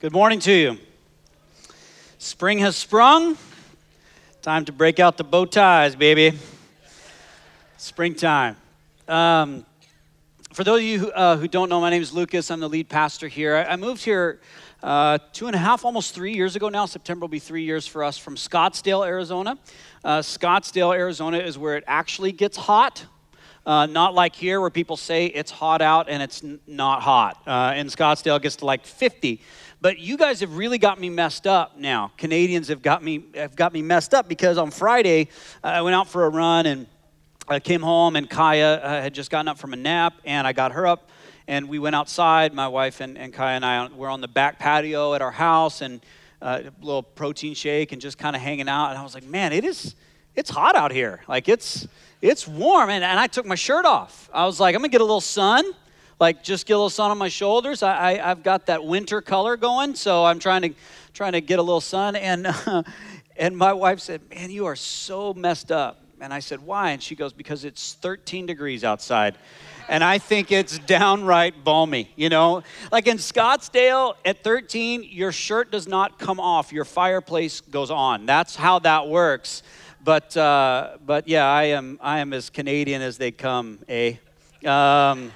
Good morning to you. Spring has sprung. Time to break out the bow ties, baby. Springtime. Um, for those of you who, uh, who, don't know, my name is Lucas. I'm the lead pastor here. I, I moved here uh, two and a half, almost three years ago now. September will be three years for us from Scottsdale, Arizona. Uh, Scottsdale, Arizona is where it actually gets hot. Uh, not like here where people say it's hot out and it's n- not hot. Uh, in Scottsdale, it gets to like 50. But you guys have really got me messed up now. Canadians have got me have got me messed up because on Friday I went out for a run and I came home and Kaya uh, had just gotten up from a nap and I got her up and we went outside. My wife and, and Kaya and I were on the back patio at our house and uh, a little protein shake and just kind of hanging out. And I was like, man, it is it's hot out here. Like it's it's warm and, and I took my shirt off. I was like, I'm gonna get a little sun like just get a little sun on my shoulders. I, I have got that winter color going, so I'm trying to trying to get a little sun. And uh, and my wife said, "Man, you are so messed up." And I said, "Why?" And she goes, "Because it's 13 degrees outside." and I think it's downright balmy. You know, like in Scottsdale at 13, your shirt does not come off, your fireplace goes on. That's how that works. But uh, but yeah, I am I am as Canadian as they come, eh? Um,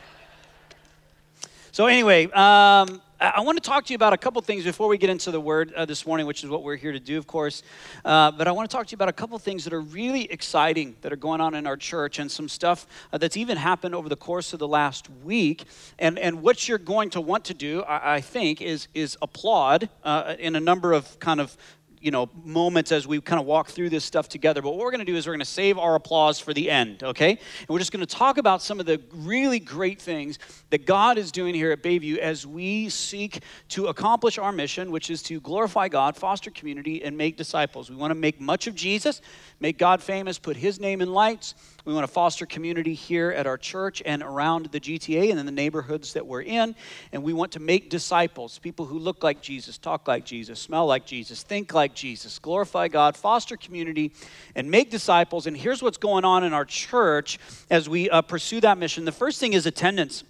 so, anyway, um, I want to talk to you about a couple things before we get into the word uh, this morning, which is what we're here to do, of course. Uh, but I want to talk to you about a couple things that are really exciting that are going on in our church and some stuff uh, that's even happened over the course of the last week. And, and what you're going to want to do, I, I think, is, is applaud uh, in a number of kind of you know moments as we kind of walk through this stuff together but what we're going to do is we're going to save our applause for the end okay? And we're just going to talk about some of the really great things that god is doing here at bayview as we seek to accomplish our mission which is to glorify god foster community and make disciples. We want to make much of jesus make god famous put his name in lights we want to foster community here at our church and around the GTA and in the neighborhoods that we're in. And we want to make disciples, people who look like Jesus, talk like Jesus, smell like Jesus, think like Jesus, glorify God, foster community, and make disciples. And here's what's going on in our church as we uh, pursue that mission. The first thing is attendance.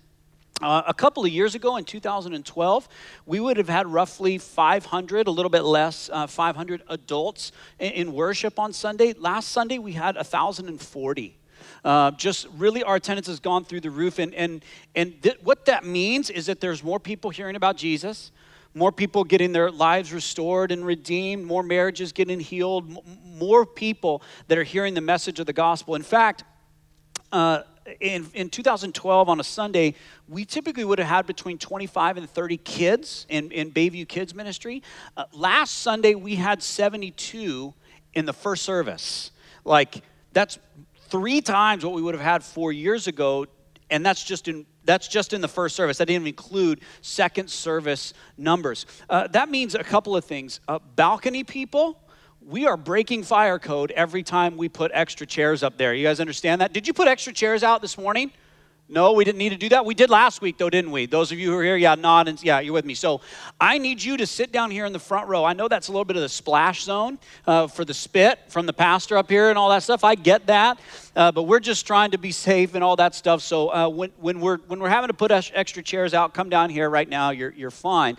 Uh, a couple of years ago in 2012, we would have had roughly 500, a little bit less, uh, 500 adults in, in, worship on Sunday. Last Sunday, we had 1,040. Uh, just really, our attendance has gone through the roof. And, and, and th- what that means is that there's more people hearing about Jesus, more people getting their lives restored and redeemed, more marriages getting healed, m- more people that are hearing the message of the gospel. In fact, uh, in, in 2012 on a Sunday, we typically would have had between 25 and 30 kids in, in Bayview Kids Ministry. Uh, last Sunday, we had 72 in the first service. Like, that's three times what we would have had four years ago, and that's just in that's just in the first service. That didn't include second service numbers. Uh, that means a couple of things. Uh, balcony people, we are breaking fire code every time we put extra chairs up there. You guys understand that? Did you put extra chairs out this morning? No, we didn't need to do that. We did last week, though, didn't we? Those of you who are here, yeah, nod and yeah, you're with me. So I need you to sit down here in the front row. I know that's a little bit of the splash zone uh, for the spit from the pastor up here and all that stuff. I get that, uh, but we're just trying to be safe and all that stuff. So uh, when, when we're when we're having to put extra chairs out, come down here right now. You're you're fine.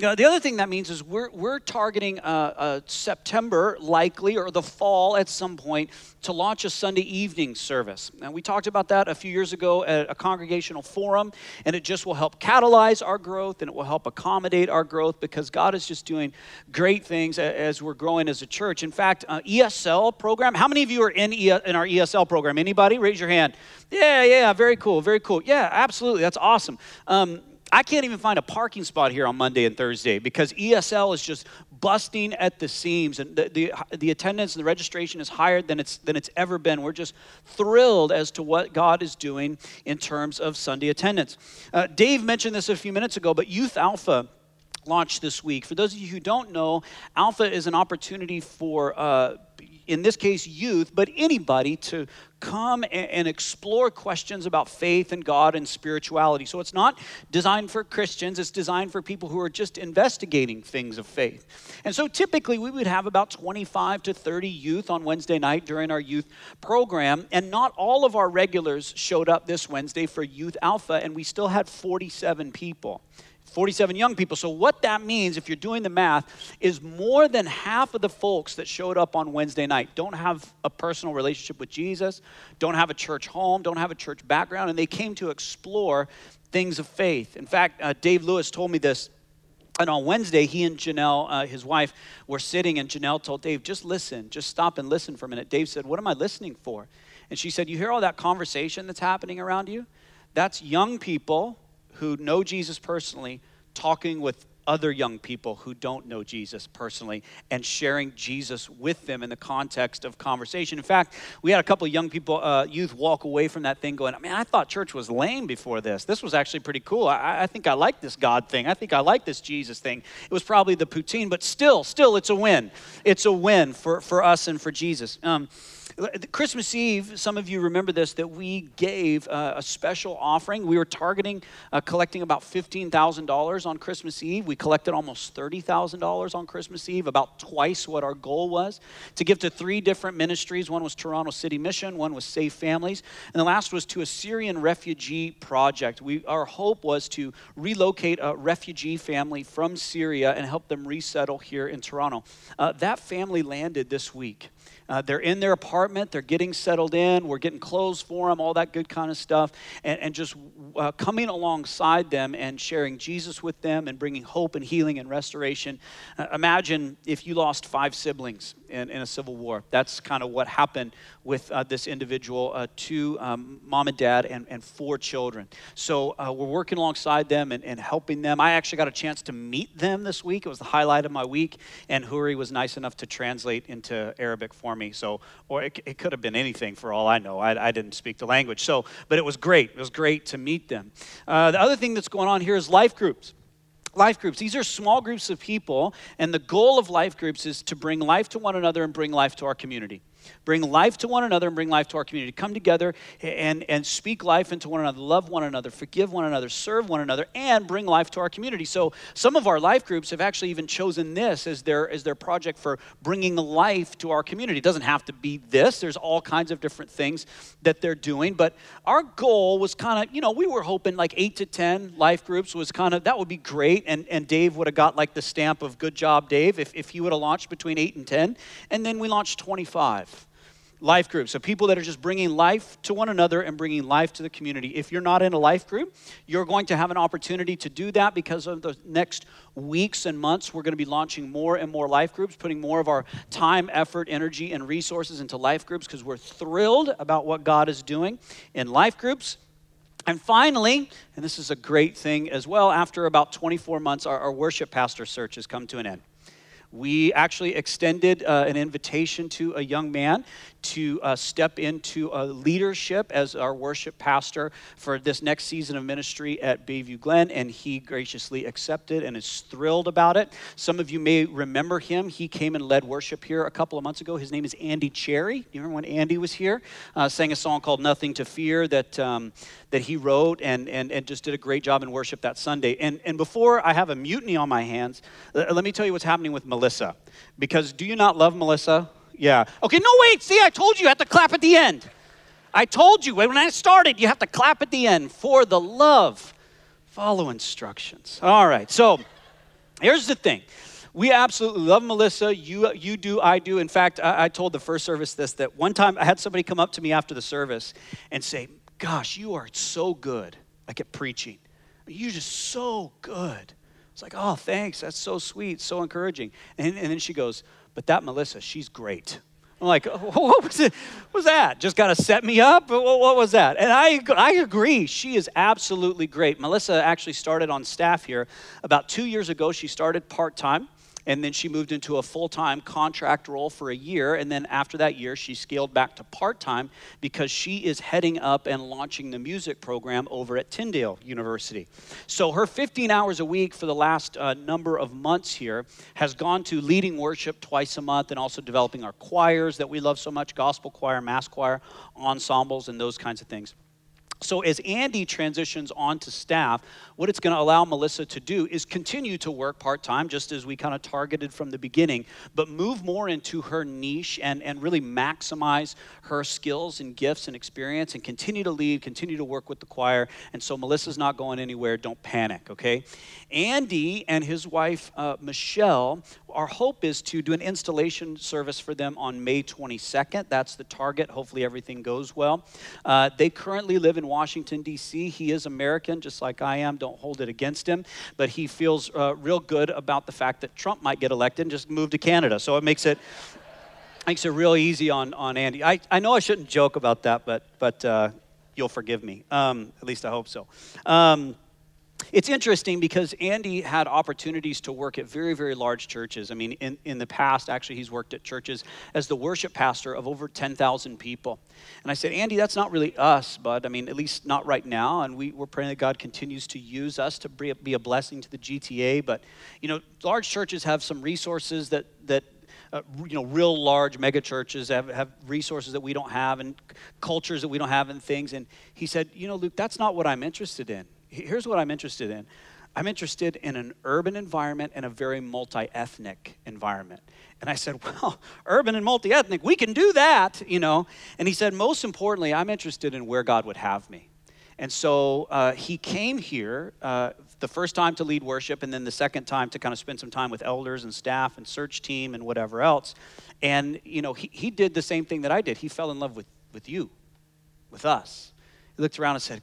The other thing that means is we're, we're targeting uh, uh, September, likely, or the fall at some point, to launch a Sunday evening service. And we talked about that a few years ago at a congregational forum, and it just will help catalyze our growth and it will help accommodate our growth because God is just doing great things as we're growing as a church. In fact, uh, ESL program, how many of you are in, e- in our ESL program? Anybody? Raise your hand. Yeah, yeah, very cool, very cool. Yeah, absolutely, that's awesome. Um, I can't even find a parking spot here on Monday and Thursday because ESL is just busting at the seams and the, the, the, attendance and the registration is higher than it's, than it's ever been. We're just thrilled as to what God is doing in terms of Sunday attendance. Uh, Dave mentioned this a few minutes ago, but Youth Alpha launched this week. For those of you who don't know, Alpha is an opportunity for uh, in this case, youth, but anybody to come and explore questions about faith and God and spirituality. So it's not designed for Christians, it's designed for people who are just investigating things of faith. And so typically we would have about 25 to 30 youth on Wednesday night during our youth program, and not all of our regulars showed up this Wednesday for Youth Alpha, and we still had 47 people. 47 young people. So, what that means, if you're doing the math, is more than half of the folks that showed up on Wednesday night don't have a personal relationship with Jesus, don't have a church home, don't have a church background, and they came to explore things of faith. In fact, uh, Dave Lewis told me this. And on Wednesday, he and Janelle, uh, his wife, were sitting, and Janelle told Dave, just listen, just stop and listen for a minute. Dave said, What am I listening for? And she said, You hear all that conversation that's happening around you? That's young people who know Jesus personally talking with other young people who don't know Jesus personally and sharing Jesus with them in the context of conversation. In fact, we had a couple of young people, uh, youth, walk away from that thing going, man, I thought church was lame before this. This was actually pretty cool. I, I think I like this God thing. I think I like this Jesus thing. It was probably the poutine, but still, still, it's a win. It's a win for, for us and for Jesus. Um, Christmas Eve, some of you remember this, that we gave uh, a special offering. We were targeting uh, collecting about $15,000 on Christmas Eve. We collected almost $30,000 on Christmas Eve, about twice what our goal was, to give to three different ministries. One was Toronto City Mission, one was Safe Families, and the last was to a Syrian refugee project. We, our hope was to relocate a refugee family from Syria and help them resettle here in Toronto. Uh, that family landed this week. Uh, they're in their apartment, they're getting settled in, we're getting clothes for them, all that good kind of stuff, and, and just uh, coming alongside them and sharing Jesus with them and bringing hope and healing and restoration. Uh, imagine if you lost five siblings in, in, a civil war. That's kind of what happened with uh, this individual uh, two um, mom and dad and, and four children. So uh, we're working alongside them and, and helping them. I actually got a chance to meet them this week. It was the highlight of my week, and Huri was nice enough to translate into Arabic for me. So, or it, it could have been anything for all I know. I, I, didn't speak the language. So, but it was great. It was great to meet them. Uh, the other thing that's going on here is life groups life groups. These are small groups of people, and the goal of life groups is to bring life to one another and bring life to our community. Bring life to one another and bring life to our community. Come together and, and speak life into one another, love one another, forgive one another, serve one another, and bring life to our community. So, some of our life groups have actually even chosen this as their, as their project for bringing life to our community. It doesn't have to be this, there's all kinds of different things that they're doing. But our goal was kind of, you know, we were hoping like eight to 10 life groups was kind of, that would be great. And, and Dave would have got like the stamp of good job, Dave, if, if he would have launched between eight and 10. And then we launched 25 life groups. So people that are just bringing life to one another and bringing life to the community. If you're not in a life group, you're going to have an opportunity to do that because of the next weeks and months we're going to be launching more and more life groups, putting more of our time, effort, energy and resources into life groups because we're thrilled about what God is doing in life groups. And finally, and this is a great thing as well, after about 24 months, our, our worship pastor search has come to an end we actually extended uh, an invitation to a young man to uh, step into leadership as our worship pastor for this next season of ministry at Bayview Glen, and he graciously accepted and is thrilled about it. Some of you may remember him. He came and led worship here a couple of months ago. His name is Andy Cherry. You remember when Andy was here? Uh, sang a song called Nothing to Fear that, um, that he wrote and, and, and just did a great job in worship that Sunday. And, and before I have a mutiny on my hands, let me tell you what's happening with Melissa. Because do you not love Melissa? Yeah. Okay, no, wait. See, I told you you have to clap at the end. I told you when I started, you have to clap at the end for the love. Follow instructions. All right, so here's the thing. We absolutely love Melissa. You, you do, I do. In fact, I, I told the first service this that one time I had somebody come up to me after the service and say, Gosh, you are so good, like at preaching. You're just so good. It's like, Oh, thanks. That's so sweet, so encouraging. And, and then she goes, but that Melissa, she's great. I'm like, what was it? What was that? Just got to set me up? What was that? And I, I agree. She is absolutely great. Melissa actually started on staff here about two years ago. She started part time and then she moved into a full-time contract role for a year and then after that year she scaled back to part-time because she is heading up and launching the music program over at tyndale university. So her 15 hours a week for the last uh, number of months here has gone to leading worship twice a month and also developing our choirs that we love so much gospel choir mass choir ensembles and those kinds of things So, as Andy transitions onto staff, what it's going to allow Melissa to do is continue to work part time, just as we kind of targeted from the beginning, but move more into her niche and, and really maximize her skills and gifts and experience and continue to lead, continue to work with the choir. And so, Melissa's not going anywhere. Don't panic, okay? Andy and his wife, uh, Michelle, our hope is to do an installation service for them on May 22nd. That's the target. Hopefully, everything goes well. Uh, they currently live in Washington, D.C. He is American, just like I am. Don't hold it against him. But he feels uh, real good about the fact that Trump might get elected and just move to Canada. So it makes it. Makes it real easy on, on Andy. I, I know I shouldn't joke about that, but, but uh, you'll forgive me. Um, at least I hope so. Um, it's interesting because Andy had opportunities to work at very, very large churches. I mean, in, in the past, actually, he's worked at churches as the worship pastor of over 10,000 people. And I said, Andy, that's not really us, but I mean, at least not right now. And we, we're praying that God continues to use us to be a blessing to the GTA. But, you know, large churches have some resources that, that uh, you know, real large mega churches have, have resources that we don't have and cultures that we don't have and things. And he said, you know, Luke, that's not what I'm interested in here's what I'm interested in. I'm interested in an urban environment and a very multi ethnic environment. And I said, Well, urban and multi ethnic, we can do that, you know. And he said, Most importantly, I'm interested in where God would have me. And so uh, he came here uh, the first time to lead worship, and then the second time to kind of spend some time with elders and staff and search team and whatever else. And, you know, he, he did the same thing that I did. He fell in love with, with you, with us. He looked around and said,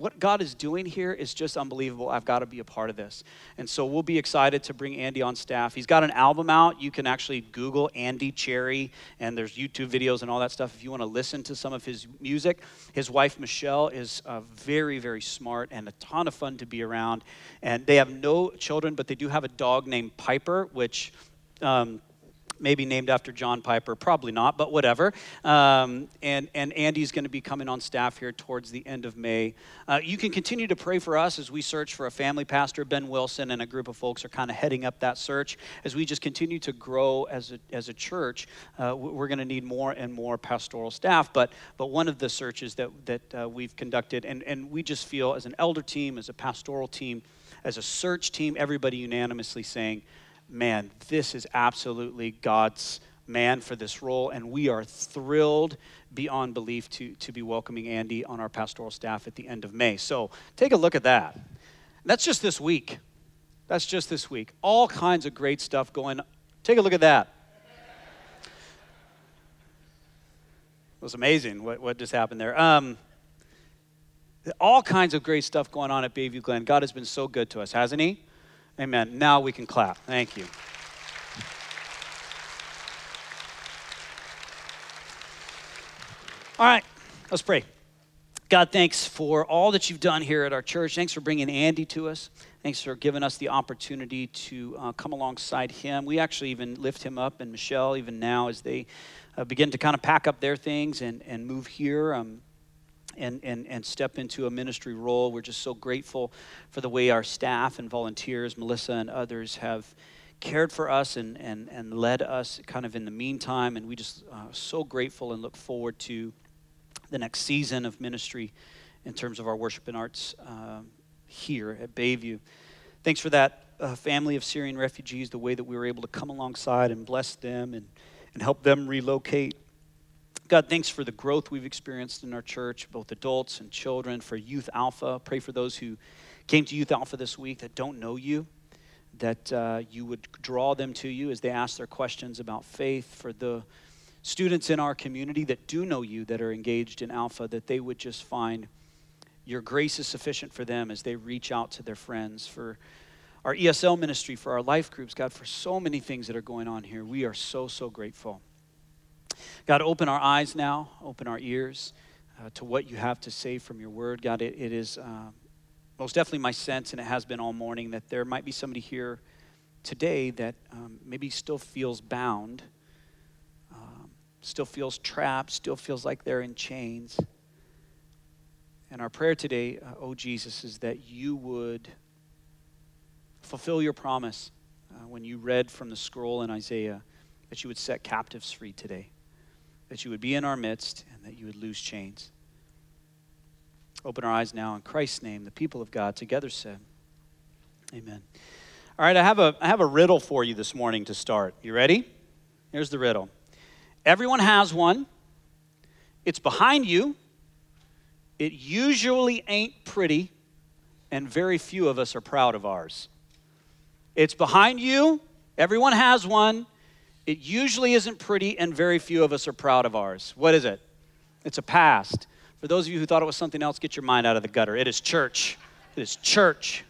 what God is doing here is just unbelievable. I've got to be a part of this. And so we'll be excited to bring Andy on staff. He's got an album out. You can actually Google Andy Cherry, and there's YouTube videos and all that stuff if you want to listen to some of his music. His wife, Michelle, is uh, very, very smart and a ton of fun to be around. And they have no children, but they do have a dog named Piper, which. Um, maybe named after John Piper, probably not, but whatever. Um, and, and Andy's going to be coming on staff here towards the end of May. Uh, you can continue to pray for us as we search for a family pastor. Ben Wilson and a group of folks are kind of heading up that search. As we just continue to grow as a, as a church, uh, we're going to need more and more pastoral staff. But, but one of the searches that, that uh, we've conducted, and, and we just feel as an elder team, as a pastoral team, as a search team, everybody unanimously saying, man, this is absolutely God's man for this role, and we are thrilled beyond belief to, to be welcoming Andy on our pastoral staff at the end of May. So take a look at that. That's just this week. That's just this week. All kinds of great stuff going. Take a look at that. It was amazing what, what just happened there. Um, all kinds of great stuff going on at Bayview Glen. God has been so good to us, hasn't He? Amen. Now we can clap. Thank you. All right, let's pray. God, thanks for all that you've done here at our church. Thanks for bringing Andy to us. Thanks for giving us the opportunity to uh, come alongside him. We actually even lift him up and Michelle, even now, as they uh, begin to kind of pack up their things and, and move here. Um, and, and, and step into a ministry role. We're just so grateful for the way our staff and volunteers, Melissa and others, have cared for us and, and, and led us kind of in the meantime. And we just uh, so grateful and look forward to the next season of ministry in terms of our worship and arts uh, here at Bayview. Thanks for that uh, family of Syrian refugees, the way that we were able to come alongside and bless them and, and help them relocate. God, thanks for the growth we've experienced in our church, both adults and children, for Youth Alpha. Pray for those who came to Youth Alpha this week that don't know you, that uh, you would draw them to you as they ask their questions about faith. For the students in our community that do know you, that are engaged in Alpha, that they would just find your grace is sufficient for them as they reach out to their friends. For our ESL ministry, for our life groups, God, for so many things that are going on here, we are so, so grateful. God, open our eyes now, open our ears uh, to what you have to say from your word. God, it, it is uh, most definitely my sense, and it has been all morning, that there might be somebody here today that um, maybe still feels bound, um, still feels trapped, still feels like they're in chains. And our prayer today, uh, oh Jesus, is that you would fulfill your promise uh, when you read from the scroll in Isaiah, that you would set captives free today that you would be in our midst and that you would loose chains. Open our eyes now in Christ's name. The people of God together said, Amen. All right, I have a, I have a riddle for you this morning to start. You ready? Here's the riddle Everyone has one, it's behind you, it usually ain't pretty, and very few of us are proud of ours. It's behind you, everyone has one. It usually isn't pretty, and very few of us are proud of ours. What is it? It's a past. For those of you who thought it was something else, get your mind out of the gutter. It is church. It is church.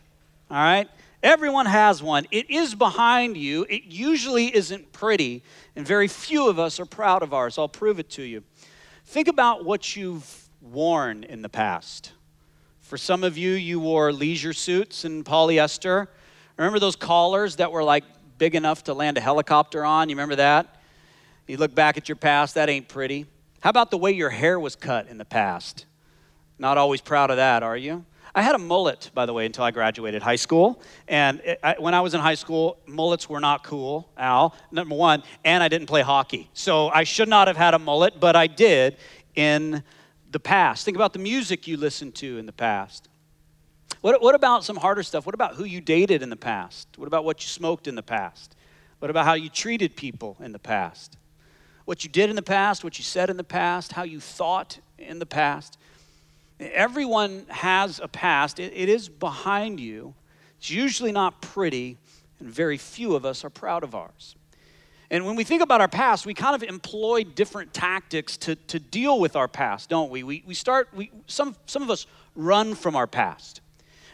All right? Everyone has one. It is behind you. It usually isn't pretty, and very few of us are proud of ours. I'll prove it to you. Think about what you've worn in the past. For some of you, you wore leisure suits and polyester. Remember those collars that were like big enough to land a helicopter on? You remember that? You look back at your past, that ain't pretty. How about the way your hair was cut in the past? Not always proud of that, are you? I had a mullet, by the way, until I graduated high school. And it, I, when I was in high school, mullets were not cool, Al, number one, and I didn't play hockey. So I should not have had a mullet, but I did in the past. Think about the music you listened to in the past. What, what about some harder stuff? What about who you dated in the past? What about what you smoked in the past? What about how you treated people in the past? What you did in the past, what you said in the past, how you thought in the past. Everyone has a past, it, it is behind you. It's usually not pretty, and very few of us are proud of ours. And when we think about our past, we kind of employ different tactics to, to deal with our past, don't we? We, we start, we, some, some of us run from our past.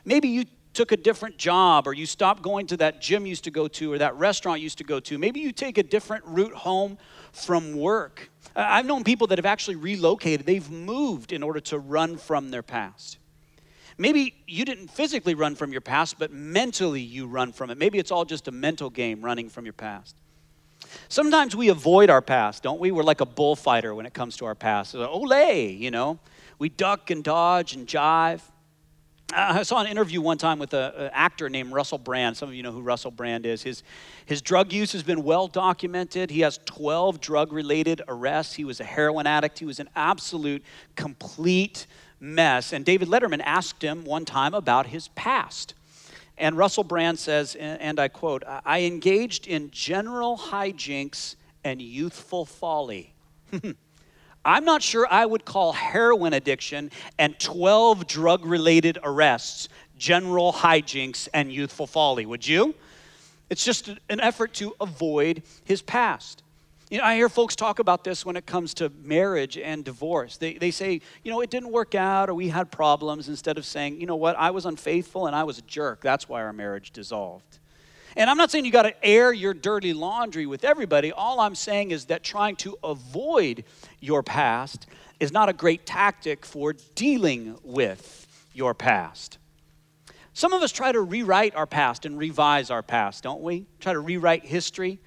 Maybe you took a different job or you stopped going to that gym you used to go to or that restaurant you used to go to. Maybe you take a different route home from work. I've known people that have actually relocated, they've moved in order to run from their past. Maybe you didn't physically run from your past, but mentally you run from it. Maybe it's all just a mental game running from your past. Sometimes we avoid our past, don't we? We're like a bullfighter when it comes to our past. Olay, you know. We duck and dodge and jive. I saw an interview one time with an actor named Russell Brand. Some of you know who Russell Brand is. His, his drug use has been well documented. He has 12 drug related arrests. He was a heroin addict. He was an absolute, complete mess. And David Letterman asked him one time about his past. And Russell Brand says, and I quote, I engaged in general hijinks and youthful folly. I'm not sure I would call heroin addiction and 12 drug related arrests general hijinks and youthful folly, would you? It's just an effort to avoid his past. You know, I hear folks talk about this when it comes to marriage and divorce. They, they say, you know, it didn't work out or we had problems instead of saying, you know what, I was unfaithful and I was a jerk. That's why our marriage dissolved. And I'm not saying you got to air your dirty laundry with everybody. All I'm saying is that trying to avoid your past is not a great tactic for dealing with your past. Some of us try to rewrite our past and revise our past, don't we? Try to rewrite history.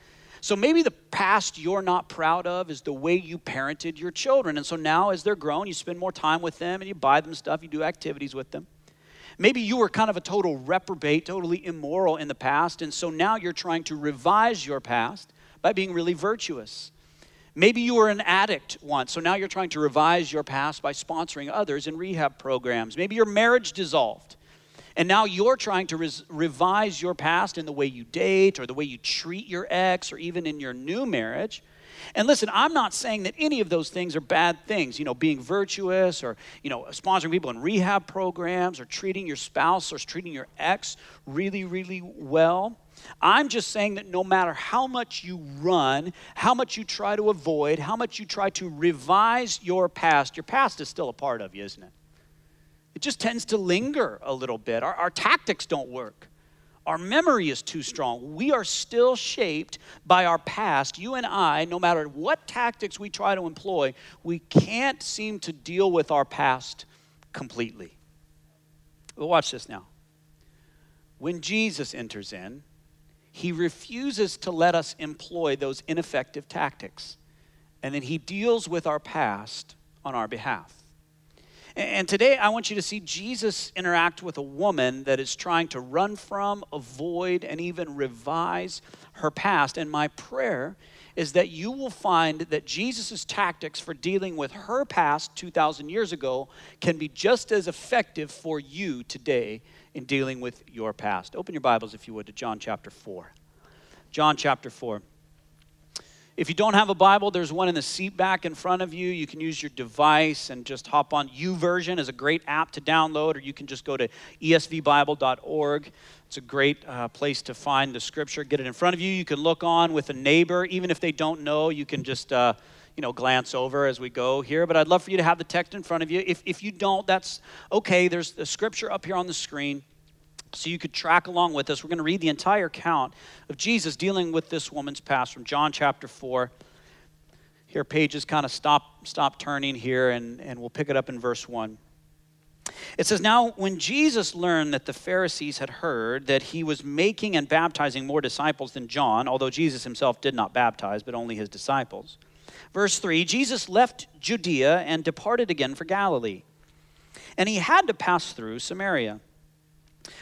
So maybe the past you're not proud of is the way you parented your children. And so now, as they're grown, you spend more time with them and you buy them stuff, you do activities with them. Maybe you were kind of a total reprobate, totally immoral in the past, and so now you're trying to revise your past by being really virtuous. Maybe you were an addict once, so now you're trying to revise your past by sponsoring others in rehab programs. Maybe your marriage dissolved, and now you're trying to res- revise your past in the way you date or the way you treat your ex or even in your new marriage. And listen, I'm not saying that any of those things are bad things, you know, being virtuous or, you know, sponsoring people in rehab programs or treating your spouse or treating your ex really, really well. I'm just saying that no matter how much you run, how much you try to avoid, how much you try to revise your past, your past is still a part of you, isn't it? It just tends to linger a little bit. Our, our tactics don't work our memory is too strong. We are still shaped by our past. You and I, no matter what tactics we try to employ, we can't seem to deal with our past completely. But watch this now. When Jesus enters in, he refuses to let us employ those ineffective tactics. And then he deals with our past on our behalf. And today I want you to see Jesus interact with a woman that is trying to run from, avoid, and even revise her past. And my prayer is that you will find that Jesus' tactics for dealing with her past 2,000 years ago can be just as effective for you today in dealing with your past. Open your Bibles, if you would, to John chapter 4. John chapter 4. If you don't have a Bible, there's one in the seat back in front of you. You can use your device and just hop on. YouVersion is a great app to download, or you can just go to esvbible.org. It's a great uh, place to find the scripture. Get it in front of you. You can look on with a neighbor, even if they don't know. You can just uh, you know glance over as we go here. But I'd love for you to have the text in front of you. If if you don't, that's okay. There's the scripture up here on the screen so you could track along with us. We're going to read the entire account of Jesus dealing with this woman's past from John chapter 4. Here, pages kind of stop, stop turning here, and, and we'll pick it up in verse 1. It says, Now, when Jesus learned that the Pharisees had heard that he was making and baptizing more disciples than John, although Jesus himself did not baptize, but only his disciples. Verse 3 Jesus left Judea and departed again for Galilee. And he had to pass through Samaria.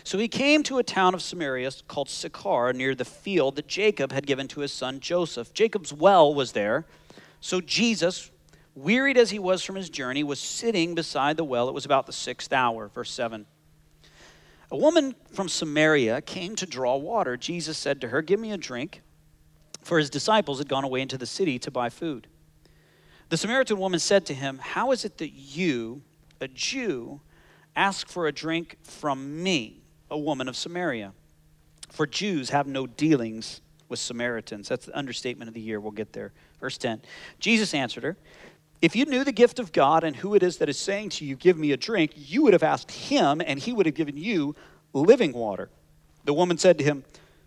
So he came to a town of Samaria called Sychar, near the field that Jacob had given to his son Joseph. Jacob's well was there. So Jesus, wearied as he was from his journey, was sitting beside the well. It was about the sixth hour. Verse 7. A woman from Samaria came to draw water. Jesus said to her, Give me a drink, for his disciples had gone away into the city to buy food. The Samaritan woman said to him, How is it that you, a Jew, Ask for a drink from me, a woman of Samaria. For Jews have no dealings with Samaritans. That's the understatement of the year. We'll get there. Verse 10. Jesus answered her, If you knew the gift of God and who it is that is saying to you, Give me a drink, you would have asked him, and he would have given you living water. The woman said to him,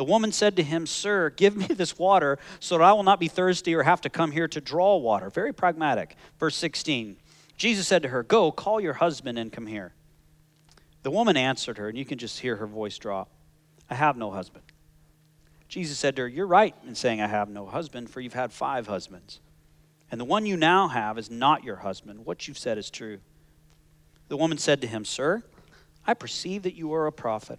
The woman said to him, Sir, give me this water so that I will not be thirsty or have to come here to draw water. Very pragmatic. Verse 16. Jesus said to her, Go, call your husband and come here. The woman answered her, and you can just hear her voice drop I have no husband. Jesus said to her, You're right in saying I have no husband, for you've had five husbands. And the one you now have is not your husband. What you've said is true. The woman said to him, Sir, I perceive that you are a prophet.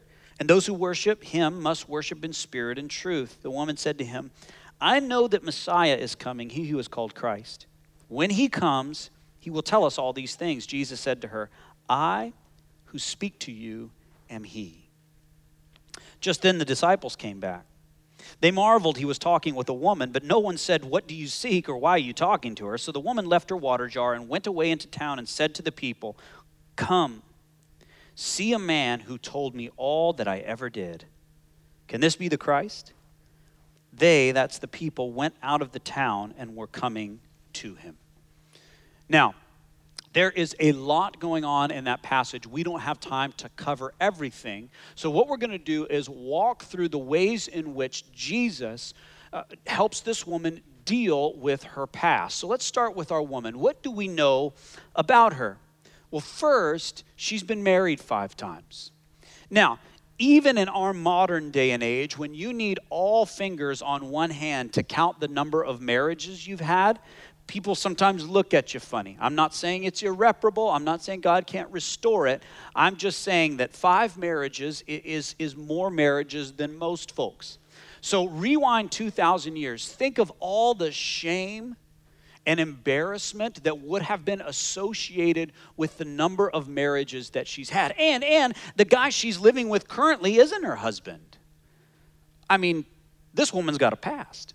and those who worship him must worship in spirit and truth. The woman said to him, I know that Messiah is coming, he who is called Christ. When he comes, he will tell us all these things. Jesus said to her, I who speak to you am he. Just then the disciples came back. They marveled he was talking with a woman, but no one said, What do you seek or why are you talking to her? So the woman left her water jar and went away into town and said to the people, Come, see a man who told me all that I ever did. Can this be the Christ? They, that's the people, went out of the town and were coming to him. Now, there is a lot going on in that passage. We don't have time to cover everything. So, what we're going to do is walk through the ways in which Jesus uh, helps this woman deal with her past. So, let's start with our woman. What do we know about her? Well, first, she's been married five times. Now, even in our modern day and age, when you need all fingers on one hand to count the number of marriages you've had, people sometimes look at you funny. I'm not saying it's irreparable. I'm not saying God can't restore it. I'm just saying that five marriages is, is more marriages than most folks. So rewind 2,000 years. Think of all the shame and embarrassment that would have been associated with the number of marriages that she's had. And, and the guy she's living with currently isn't her husband. I mean, this woman's got a past.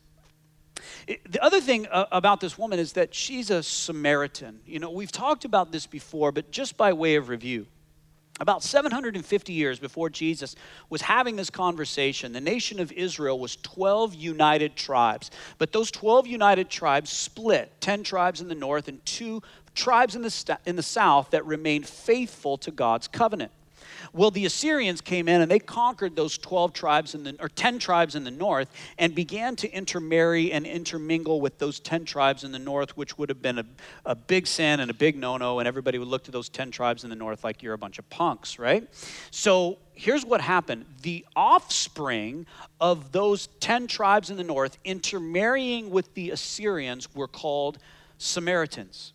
The other thing uh, about this woman is that she's a Samaritan. You know, we've talked about this before, but just by way of review. About 750 years before Jesus was having this conversation, the nation of Israel was 12 united tribes. But those 12 united tribes split 10 tribes in the north and two tribes in the, in the south that remained faithful to God's covenant. Well, the Assyrians came in and they conquered those 12 tribes in the, or 10 tribes in the north and began to intermarry and intermingle with those 10 tribes in the north, which would have been a, a big sin and a big no no. And everybody would look to those 10 tribes in the north like you're a bunch of punks, right? So here's what happened the offspring of those 10 tribes in the north intermarrying with the Assyrians were called Samaritans.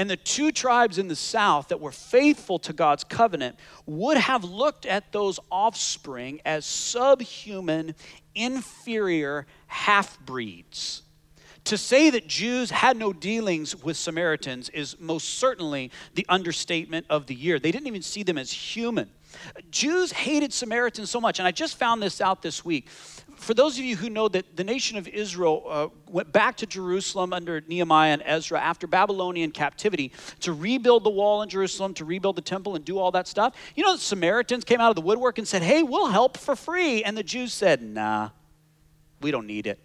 And the two tribes in the south that were faithful to God's covenant would have looked at those offspring as subhuman, inferior half breeds. To say that Jews had no dealings with Samaritans is most certainly the understatement of the year. They didn't even see them as human. Jews hated Samaritans so much, and I just found this out this week for those of you who know that the nation of Israel uh, went back to Jerusalem under Nehemiah and Ezra after Babylonian captivity to rebuild the wall in Jerusalem, to rebuild the temple, and do all that stuff. You know, the Samaritans came out of the woodwork and said, Hey, we'll help for free. And the Jews said, Nah, we don't need it.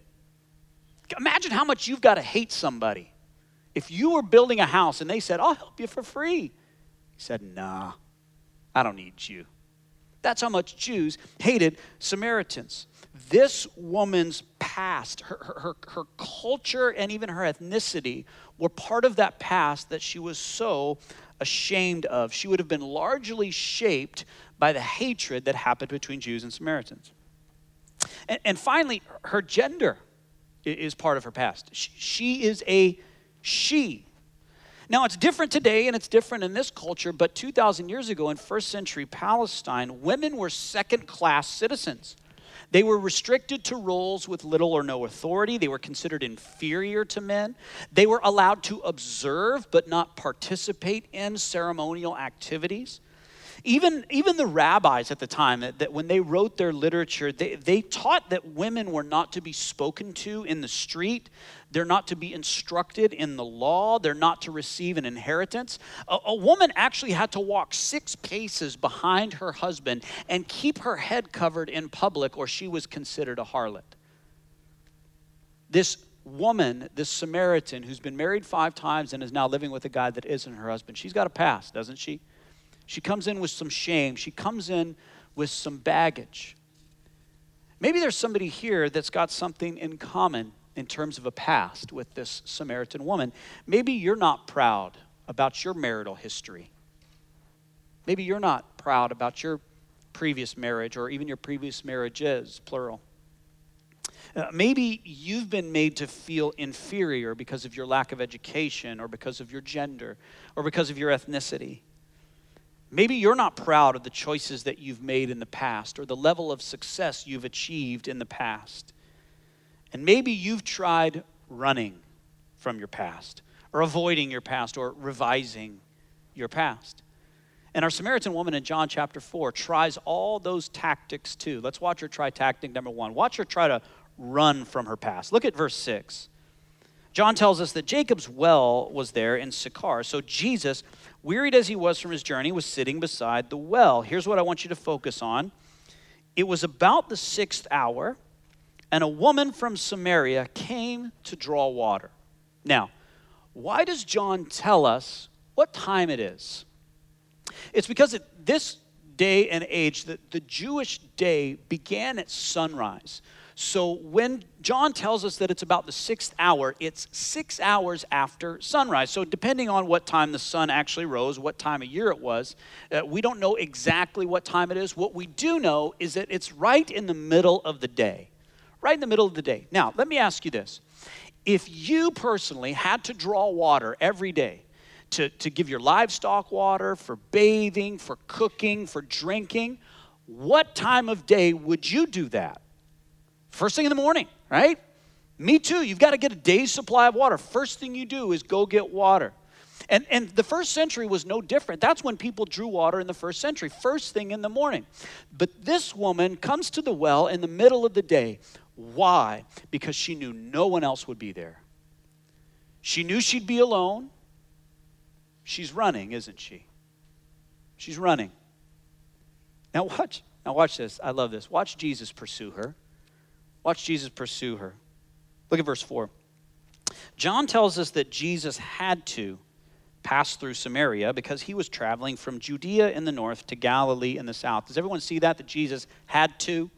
Imagine how much you've got to hate somebody. If you were building a house and they said, I'll help you for free, he said, Nah, I don't need you. That's how much Jews hated Samaritans this woman's past, her, her, her, culture, and even her ethnicity were part of that past that she was so ashamed of. She would have been largely shaped by the hatred that happened between Jews and Samaritans. And, and finally, her gender is part of her past. She, she is a she. Now, it's different today and it's different in this culture, but 2,000 years ago in first century Palestine, women were second class citizens. They were restricted to roles with little or no authority. They were considered inferior to men. They were allowed to observe but not participate in ceremonial activities. Even, even the rabbis at the time, that, that when they wrote their literature, they, they taught that women were not to be spoken to in the street. They're not to be instructed in the law. They're not to receive an inheritance. A, a, woman actually had to walk six paces behind her husband and keep her head covered in public, or she was considered a harlot. This woman, this Samaritan who's been married five times and is now living with a guy that isn't her husband, she's got a past, doesn't she? She comes in with some shame. She comes in with some baggage. Maybe there's somebody here that's got something in common in terms of a past with this Samaritan woman. Maybe you're not proud about your marital history. Maybe you're not proud about your previous marriage or even your previous marriages, plural. Uh, maybe you've been made to feel inferior because of your lack of education or because of your gender or because of your ethnicity. Maybe you're not proud of the choices that you've made in the past or the level of success you've achieved in the past. And maybe you've tried running from your past, or avoiding your past, or revising your past. And our Samaritan woman in John chapter 4 tries all those tactics too. Let's watch her try tactic number one. Watch her try to run from her past. Look at verse 6. John tells us that Jacob's well was there in Sychar. So Jesus, wearied as he was from his journey, was sitting beside the well. Here's what I want you to focus on it was about the sixth hour and a woman from Samaria came to draw water. Now, why does John tell us what time it is? It's because at this day and age, the, the Jewish day began at sunrise. So when John tells us that it's about the sixth hour, it's six hours after sunrise. So depending on what time the sun actually rose, what time of year it was, uh, we don't know exactly what time it is. What we do know is that it's right in the middle of the day right in the middle of the day. Now, let me ask you this. If you personally had to draw water every day to, to give your livestock water, for bathing, for cooking, for drinking, what time of day would you do that? First thing in the morning, right? Me too. You've got to get a day's supply of water. First thing you do is go get water. And, and the first century was no different. That's when people drew water in the first century, first thing in the morning. But this woman comes to the well in the middle of the day. Why? Because she knew no one else would be there. She knew she'd be alone. She's running, isn't she? She's running. Now watch. Now watch this. I love this. Watch Jesus pursue her. Watch Jesus pursue her. Look at verse 4. John tells us that Jesus had to pass through Samaria because he was traveling from Judea in the north to Galilee in the south. Does everyone see that? That Jesus had to?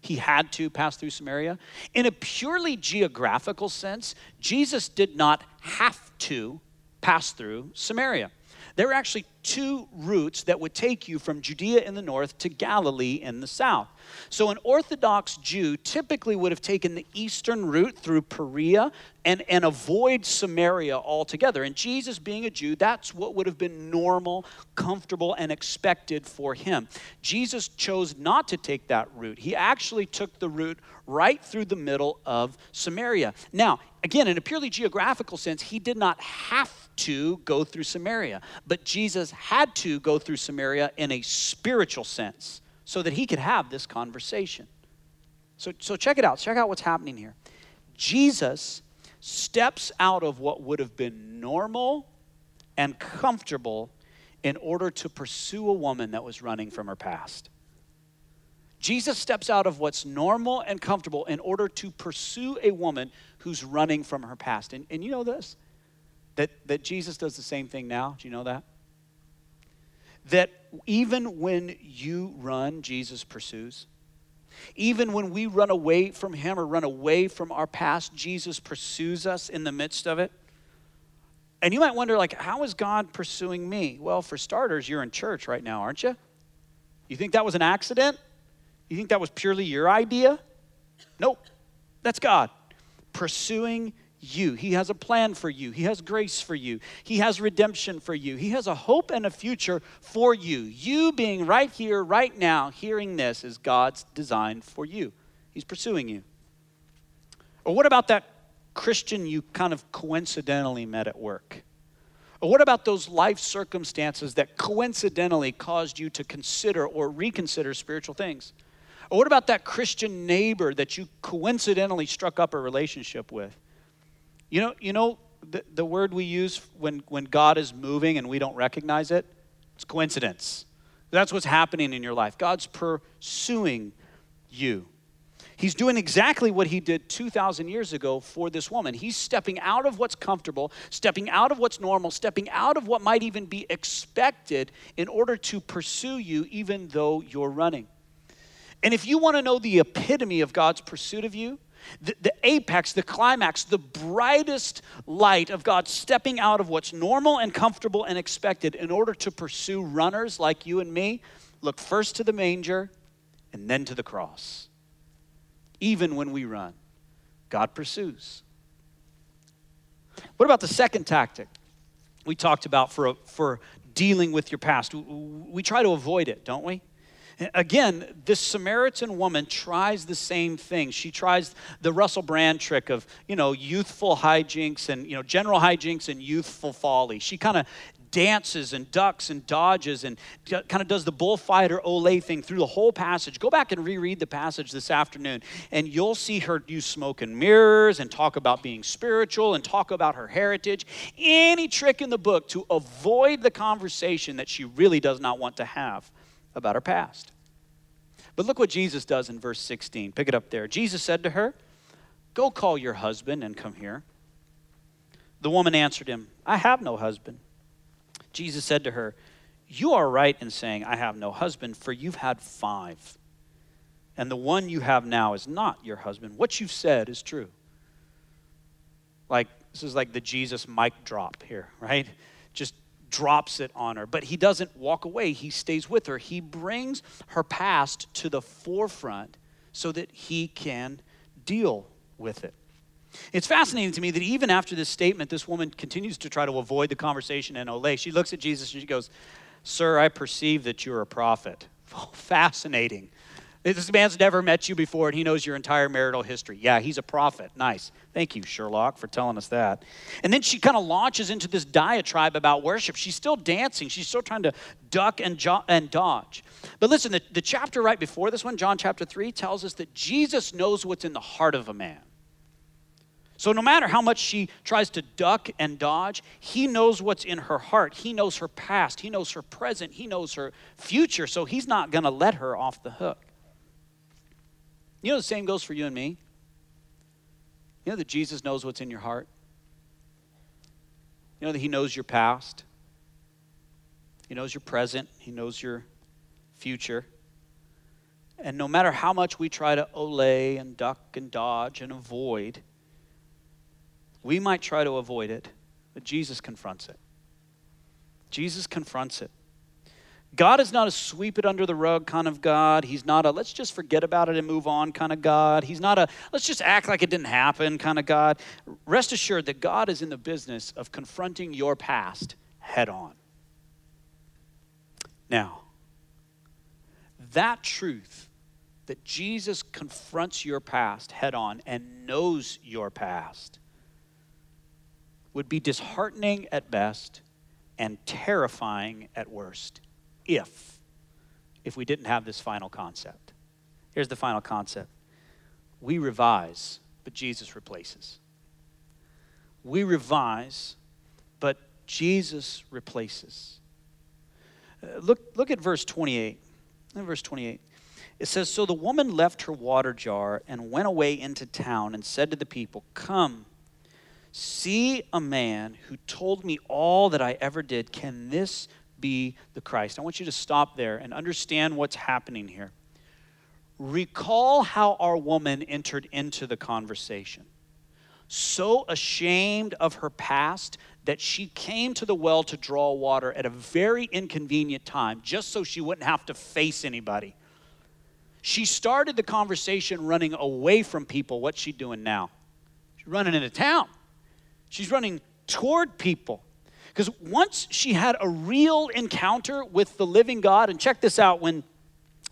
He had to pass through Samaria? In a purely geographical sense, Jesus did not have to pass through Samaria. There were actually two routes that would take you from Judea in the north to Galilee in the south. So, an Orthodox Jew typically would have taken the eastern route through Perea and, and avoid Samaria altogether. And Jesus, being a Jew, that's what would have been normal, comfortable, and expected for him. Jesus chose not to take that route. He actually took the route right through the middle of Samaria. Now, again, in a purely geographical sense, he did not have to go through Samaria, but Jesus had to go through Samaria in a spiritual sense so that he could have this conversation. So, so check it out. Check out what's happening here. Jesus steps out of what would have been normal and comfortable in order to pursue a woman that was running from her past. Jesus steps out of what's normal and comfortable in order to pursue a woman who's running from her past. And, and you know this? That, that Jesus does the same thing now. Do you know that? That even when you run, Jesus pursues. Even when we run away from Him or run away from our past, Jesus pursues us in the midst of it. And you might wonder, like, how is God pursuing me? Well, for starters, you're in church right now, aren't you? You think that was an accident? You think that was purely your idea? Nope. That's God pursuing you. He has a plan for you. He has grace for you. He has redemption for you. He has a hope and a future for you. You being right here, right now, hearing this is God's design for you. He's pursuing you. Or what about that Christian you kind of coincidentally met at work? Or what about those life circumstances that coincidentally caused you to consider or reconsider spiritual things? Or what about that Christian neighbor that you coincidentally struck up a relationship with? You know, you know the, the word we use when, when God is moving and we don't recognize it? It's coincidence. That's what's happening in your life. God's pursuing you. He's doing exactly what he did 2,000 years ago for this woman. He's stepping out of what's comfortable, stepping out of what's normal, stepping out of what might even be expected in order to pursue you, even though you're running. And if you want to know the epitome of God's pursuit of you, the, the, apex, the climax, the brightest light of God stepping out of what's normal and comfortable and expected in order to pursue runners like you and me, look first to the manger and then to the cross. Even when we run, God pursues. What about the second tactic we talked about for, for dealing with your past? We try to avoid it, don't we? Again, this Samaritan woman tries the same thing. She tries the Russell Brand trick of, you know, youthful hijinks and, you know, general hijinks and youthful folly. She kind of dances and ducks and dodges and kind of does the bullfighter Olé thing through the whole passage. Go back and reread the passage this afternoon, and you'll see her use smoke and mirrors and talk about being spiritual and talk about her heritage. Any trick in the book to avoid the conversation that she really does not want to have about her past. But look what Jesus does in verse 16. Pick it up there. Jesus said to her, Go call your husband and come here. The woman answered him, I have no husband. Jesus said to her, You are right in saying, I have no husband, for you've had five. And the one you have now is not your husband. What you've said is true. Like, this is like the Jesus mic drop here, right? Just drops it on her. But he doesn't walk away, he stays with her. He brings her past to the forefront so that he can deal with it. It's fascinating to me that even after this statement, this woman continues to try to avoid the conversation in Olé. She looks at Jesus and she goes, Sir, I perceive that you're a prophet. fascinating. This man's never met you before and he knows your entire marital history. Yeah, he's a prophet. Nice. Thank you, Sherlock, for telling us that. And then she kind of launches into this diatribe about worship. She's still dancing, she's still trying to duck and, jo- and dodge. But listen, the, the chapter right before this one, John chapter 3, tells us that Jesus knows what's in the heart of a man. So, no matter how much she tries to duck and dodge, he knows what's in her heart. He knows her past. He knows her present. He knows her future. So, he's not going to let her off the hook. You know, the same goes for you and me. You know that Jesus knows what's in your heart. You know that He knows your past, He knows your present, He knows your future. And no matter how much we try to olé and duck and dodge and avoid, we might try to avoid it, but Jesus confronts it. Jesus confronts it. God is not a sweep it under the rug kind of God. He's not a let's just forget about it and move on kind of God. He's not a let's just act like it didn't happen kind of God. Rest assured that God is in the business of confronting your past head on. Now, that truth that Jesus confronts your past head on and knows your past would be disheartening at best and terrifying at worst if if we didn't have this final concept. Here's the final concept. We revise, but Jesus replaces. We revise, but Jesus replaces. Uh, look, look at verse 28. In verse 28, it says So the woman left her water jar and went away into town and said to the people, Come, see a man who told me all that I ever did. Can this be the Christ. I want you to stop there and understand what's happening here. Recall how our woman entered into the conversation. So ashamed of her past that she came to the well to draw water at a very inconvenient time, just so she wouldn't have to face anybody. She started the conversation running away from people. What's she doing now? She's running into town. She's running toward people. Because once she had a real encounter with the living God, and check this out when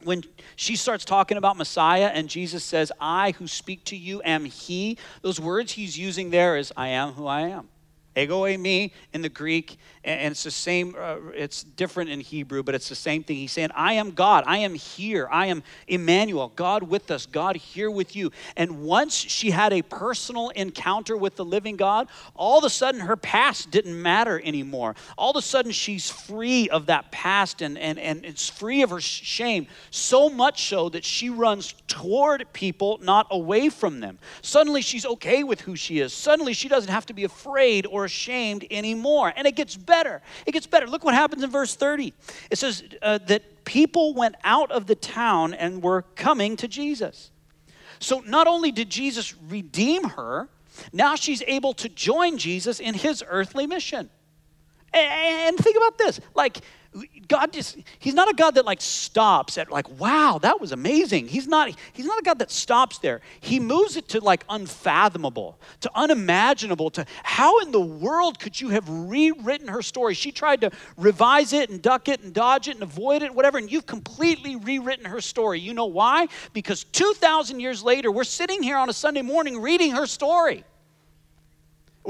when she starts talking about Messiah and Jesus says, I who speak to you am He, those words he's using there is, I am who I am. Ego eimi in the Greek, and it's the same, uh, it's different in Hebrew, but it's the same thing. He's saying, I am God. I am here. I am Emmanuel, God with us, God here with you. And once she had a personal encounter with the living God, all of a sudden her past didn't matter anymore. All of a sudden she's free of that past and, and, and it's free of her shame. So much so that she runs toward people, not away from them. Suddenly she's okay with who she is. Suddenly she doesn't have to be afraid or ashamed anymore. And it gets better. It gets better. Look what happens in verse 30. It says uh, that people went out of the town and were coming to Jesus. So not only did Jesus redeem her, now she's able to join Jesus in his earthly mission. And think about this like, God just, he's not a God that like stops at like, wow, that was amazing. He's not, he's not a God that stops there. He moves it to like unfathomable, to unimaginable, to how in the world could you have rewritten her story? She tried to revise it and duck it and dodge it and avoid it, whatever, and you've completely rewritten her story. You know why? Because 2,000 years later, we're sitting here on a Sunday morning reading her story.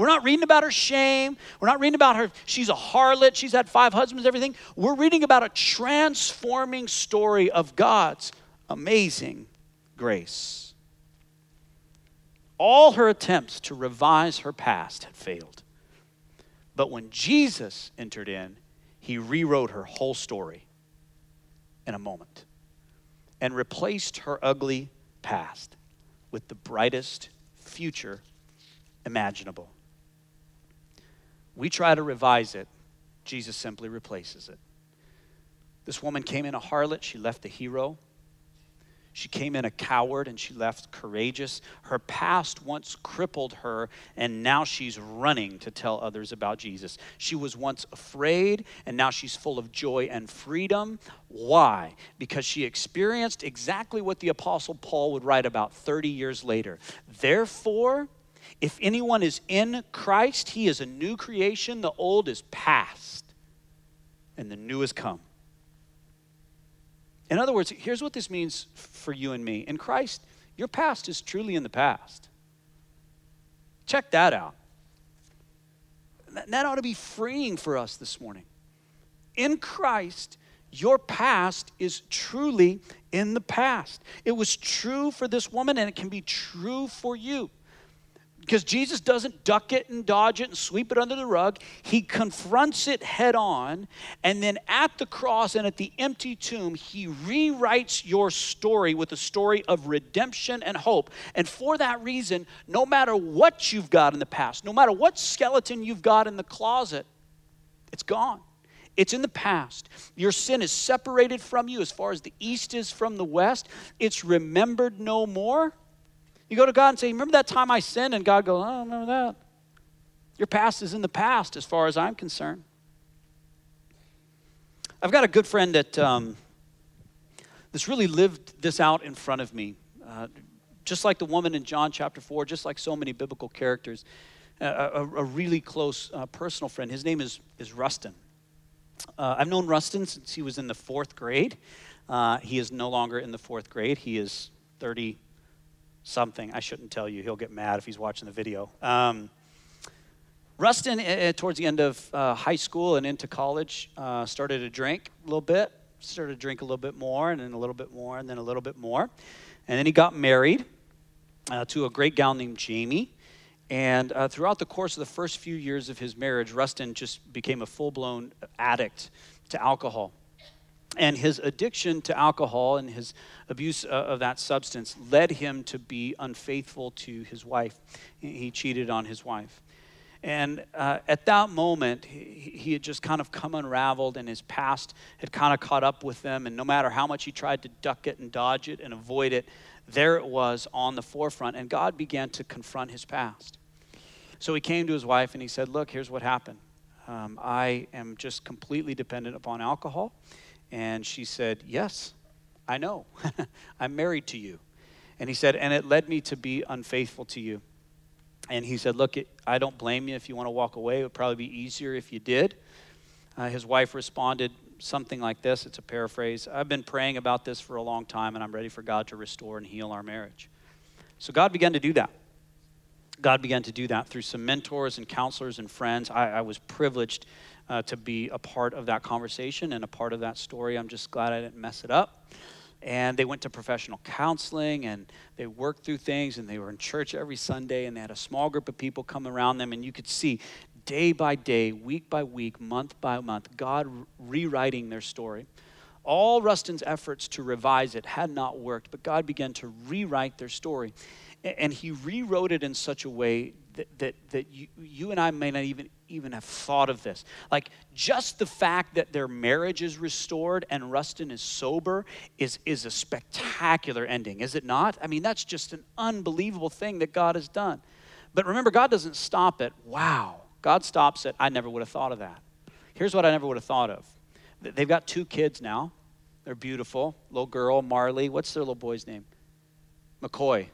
We're not reading about her shame. We're not reading about her, she's a harlot, she's had five husbands, everything. We're reading about a transforming story of God's amazing grace. All her attempts to revise her past had failed. But when Jesus entered in, he rewrote her whole story in a moment and replaced her ugly past with the brightest future imaginable. We try to revise it, Jesus simply replaces it. This woman came in a harlot, she left a hero. She came in a coward and she left courageous. Her past once crippled her, and now she's running to tell others about Jesus. She was once afraid, and now she's full of joy and freedom. Why? Because she experienced exactly what the Apostle Paul would write about 30 years later. Therefore, if anyone is in Christ, he is a new creation. The old is past, and the new has come. In other words, here's what this means for you and me. In Christ, your past is truly in the past. Check that out. That ought to be freeing for us this morning. In Christ, your past is truly in the past. It was true for this woman, and it can be true for you. Because Jesus doesn't duck it and dodge it and sweep it under the rug. He confronts it head on. And then at the cross and at the empty tomb, he rewrites your story with a story of redemption and hope. And for that reason, no matter what you've got in the past, no matter what skeleton you've got in the closet, it's gone. It's in the past. Your sin is separated from you as far as the east is from the west. It's remembered no more. You go to God and say, Remember that time I sinned? And God goes, I don't remember that. Your past is in the past as far as I'm concerned. I've got a good friend that um, that's really lived this out in front of me. Uh, just like the woman in John chapter 4, just like so many biblical characters, uh, a, a, really close uh, personal friend. His name is, is Rustin. Uh, I've known Rustin since he was in the fourth grade. Uh, he is no longer in the fourth grade. He is 30 something. I shouldn't tell you. He'll get mad if he's watching the video. Um, Rustin, uh, towards the end of uh, high school and into college, uh, started to drink a little bit, started to drink a little bit more, and then a little bit more, and then a little bit more. And then he got married uh, to a great gal named Jamie. And uh, throughout the course of the first few years of his marriage, Rustin just became a full blown addict to alcohol. And his addiction to alcohol and his abuse uh, of that substance led him to be unfaithful to his wife. He cheated on his wife. And uh, at that moment, he, he, had just kind of come unraveled, and his past had kind of caught up with them. And no matter how much he tried to duck it and dodge it and avoid it, there it was on the forefront. And God began to confront his past. So he came to his wife and he said, Look, here's what happened. Um, I am just completely dependent upon alcohol. And she said, Yes, I know. I'm married to you. And he said, And it led me to be unfaithful to you. And he said, Look, I don't blame you if you want to walk away. It would probably be easier if you did. Uh, his wife responded something like this it's a paraphrase I've been praying about this for a long time, and I'm ready for God to restore and heal our marriage. So God began to do that. God began to do that through some mentors and counselors and friends. I, I was privileged uh, to be a part of that conversation and a part of that story. I'm just glad I didn't mess it up. And they went to professional counseling and they worked through things and they were in church every Sunday and they had a small group of people come around them and you could see day by day, week by week, month by month, God rewriting their story. All Rustin's efforts to revise it had not worked, but God began to rewrite their story. And he rewrote it in such a way that, that, that you, you and I may not even, even have thought of this. Like, just the fact that their marriage is restored and Rustin is sober is, is a spectacular ending, is it not? I mean, that's just an unbelievable thing that God has done. But remember, God doesn't stop at, wow. God stops at, I never would have thought of that. Here's what I never would have thought of. They've got two kids now. They're beautiful. Little girl, Marley. What's their little boy's name? McCoy.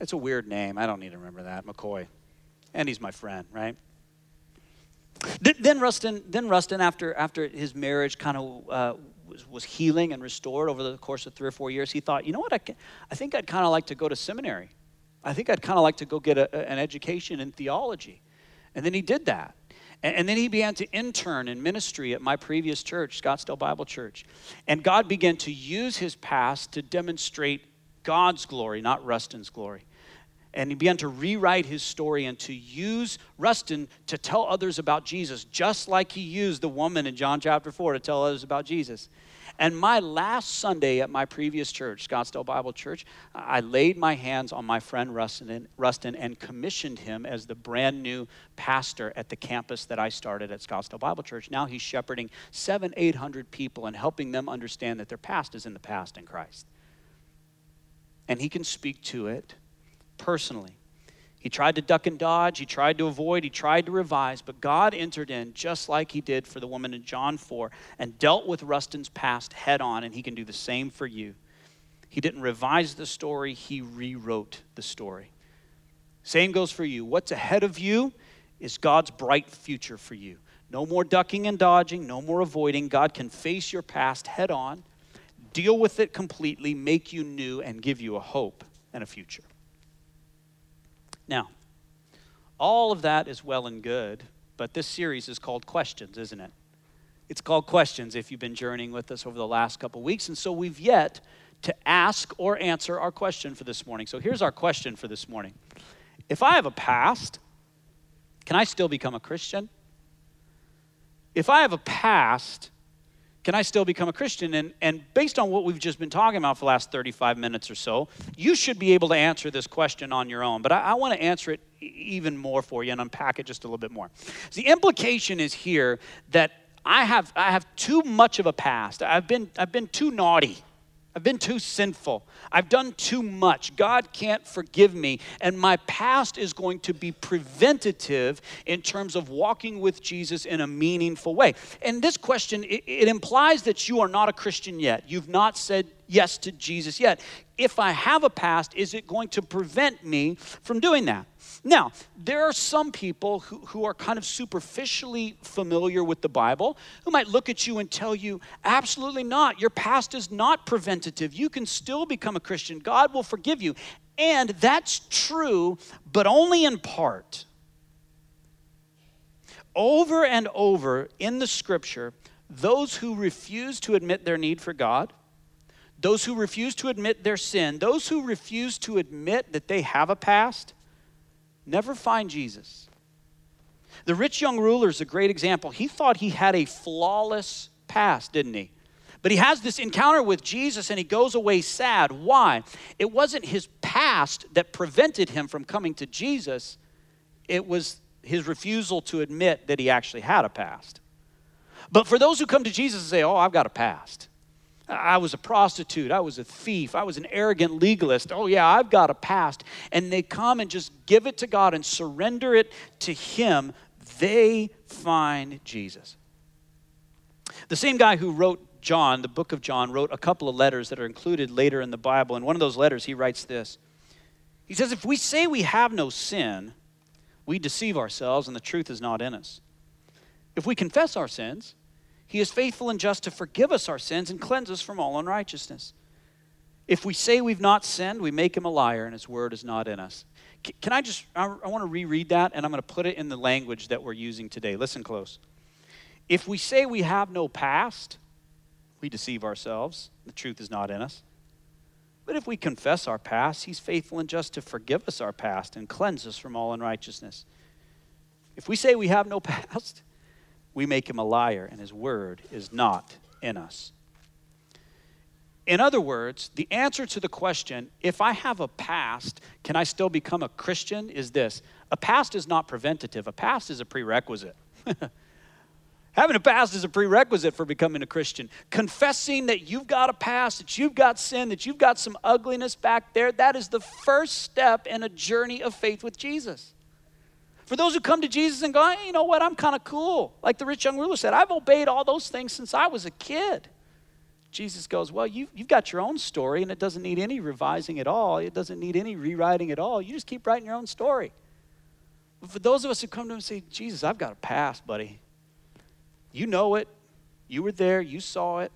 It's a weird name. I don't need to remember that. McCoy. And he's my friend, right? Then Rustin, then Rustin after, after his marriage kind of uh, was, was, healing and restored over the course of three or four years, he thought, you know what, I, can, I think I'd kind of like to go to seminary. I think I'd kind of like to go get a, an education in theology. And then he did that. And, and then he began to intern in ministry at my previous church, Scottsdale Bible Church. And God began to use his past to demonstrate God's glory, not Rustin's glory and he began to rewrite his story and to use Rustin to tell others about Jesus, just like he used the woman in John chapter 4 to tell others about Jesus. And my last Sunday at my previous church, Scottsdale Bible Church, I laid my hands on my friend Rustin, Rustin and commissioned him as the brand new pastor at the campus that I started at Scottsdale Bible Church. Now he's shepherding seven, eight hundred people and helping them understand that their past is in the past in Christ. And he can speak to it personally. He tried to duck and dodge, he tried to avoid, he tried to revise, but God entered in just like he did for the woman in John 4 and dealt with Rustin's past head on, and he can do the same for you. He didn't revise the story, he rewrote the story. Same goes for you. What's ahead of you is God's bright future for you. No more ducking and dodging, no more avoiding. God can face your past head on deal with it completely, make you new, and give you a hope and a future. Now, all of that is well and good, but this series is called Questions, isn't it? It's called Questions if you've been journeying with us over the last couple weeks. And so we've yet to ask or answer our question for this morning. So here's our question for this morning If I have a past, can I still become a Christian? If I have a past, can I still become a Christian? And, and based on what we've just been talking about for the last 35 minutes or so, you should be able to answer this question on your own. But I, I want to answer it even more for you and unpack it just a little bit more. The implication is here that I have, I have too much of a past. I've been, I've been too naughty. I've been too sinful. I've done too much. God can't forgive me. And my past is going to be preventative in terms of walking with Jesus in a meaningful way. And this question, it, it implies that you are not a Christian yet. You've not said yes to Jesus yet. If I have a past, is it going to prevent me from doing that? Now, there are some people who, who are kind of superficially familiar with the Bible who might look at you and tell you, absolutely not. Your past is not preventative. You can still become a Christian. God will forgive you. And that's true, but only in part. Over and over in the scripture, those who refuse to admit their need for God, those who refuse to admit their sin, those who refuse to admit that they have a past, never find Jesus. The rich young ruler is a great example. He thought he had a flawless past, didn't he? But he has this encounter with Jesus and he goes away sad. Why? It wasn't his past that prevented him from coming to Jesus, it was his refusal to admit that he actually had a past. But for those who come to Jesus and say, Oh, I've got a past, I was a prostitute. I was a thief. I was an arrogant legalist. Oh, yeah, I've got a past. And they come and just give it to God and surrender it to Him. They find Jesus. The same guy who wrote John, the book of John, wrote a couple of letters that are included later in the Bible. In one of those letters, he writes this He says, If we say we have no sin, we deceive ourselves and the truth is not in us. If we confess our sins, he is faithful and just to forgive us our sins and cleanse us from all unrighteousness. If we say we've not sinned, we make him a liar and his word is not in us. Can I just, I want to reread that and I'm going to put it in the language that we're using today. Listen close. If we say we have no past, we deceive ourselves. The truth is not in us. But if we confess our past, he's faithful and just to forgive us our past and cleanse us from all unrighteousness. If we say we have no past, we make him a liar, and his word is not in us. In other words, the answer to the question, if I have a past, can I still become a Christian, is this a past is not preventative, a past is a prerequisite. Having a past is a prerequisite for becoming a Christian. Confessing that you've got a past, that you've got sin, that you've got some ugliness back there, that is the first step in a journey of faith with Jesus. For those who come to Jesus and go, hey, you know what, I'm kind of cool. Like the rich young ruler said, I've obeyed all those things since I was a kid. Jesus goes, Well, you, you've got your own story, and it doesn't need any revising at all. It doesn't need any rewriting at all. You just keep writing your own story. But for those of us who come to him and say, Jesus, I've got a past, buddy. You know it. You were there. You saw it.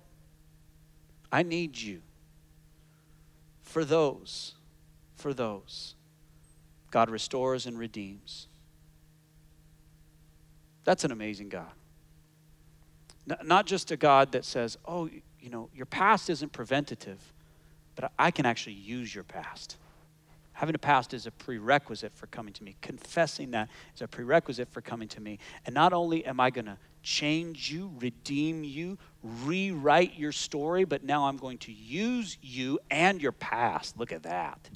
I need you. For those, for those, God restores and redeems. That's an amazing God. Not just a God that says, oh, you know, your past isn't preventative, but I can actually use your past. Having a past is a prerequisite for coming to me. Confessing that is a prerequisite for coming to me. And not only am I going to change you, redeem you, rewrite your story, but now I'm going to use you and your past. Look at that.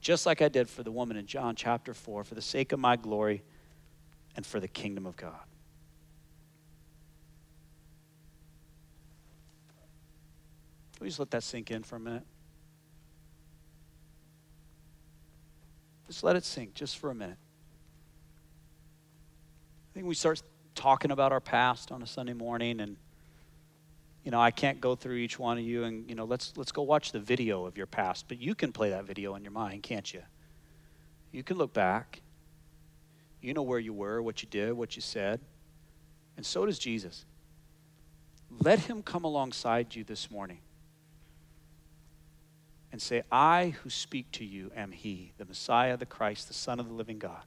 Just like I did for the woman in John chapter 4, for the sake of my glory and for the kingdom of God. Can we just let that sink in for a minute? Just let it sink just for a minute. I think we start talking about our past on a Sunday morning and you know, I can't go through each one of you and you know, let's let's go watch the video of your past, but you can play that video in your mind, can't you? You can look back you know where you were, what you did, what you said. And so does Jesus. Let him come alongside you this morning. and say, I who speak to you am He, the Messiah, the Christ, the Son of the living God.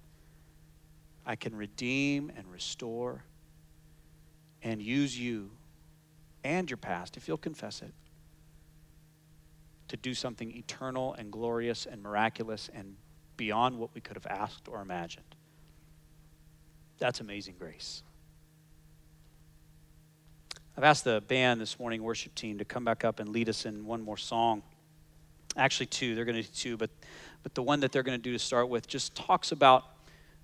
I can redeem and restore and use you and your past, if you'll confess it, to do something eternal and glorious and miraculous and beyond what we could have asked or imagined. That's amazing grace. I've asked the band this morning, worship team, to come back up and lead us in one more song. Actually, two. They're going to do two, but, but the one that they're going to do to start with just talks about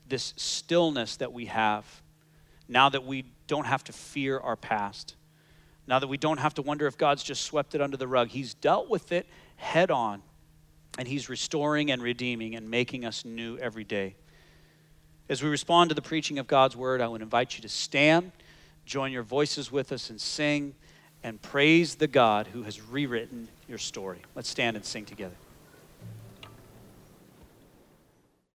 this stillness that we have now that we don't have to fear our past. Now that we don't have to wonder if God's just swept it under the rug. He's dealt with it head on, and He's restoring and redeeming and making us new every day. As we respond to the preaching of God's word, I would invite you to stand, join your voices with us, and sing and praise the God who has rewritten your story. Let's stand and sing together.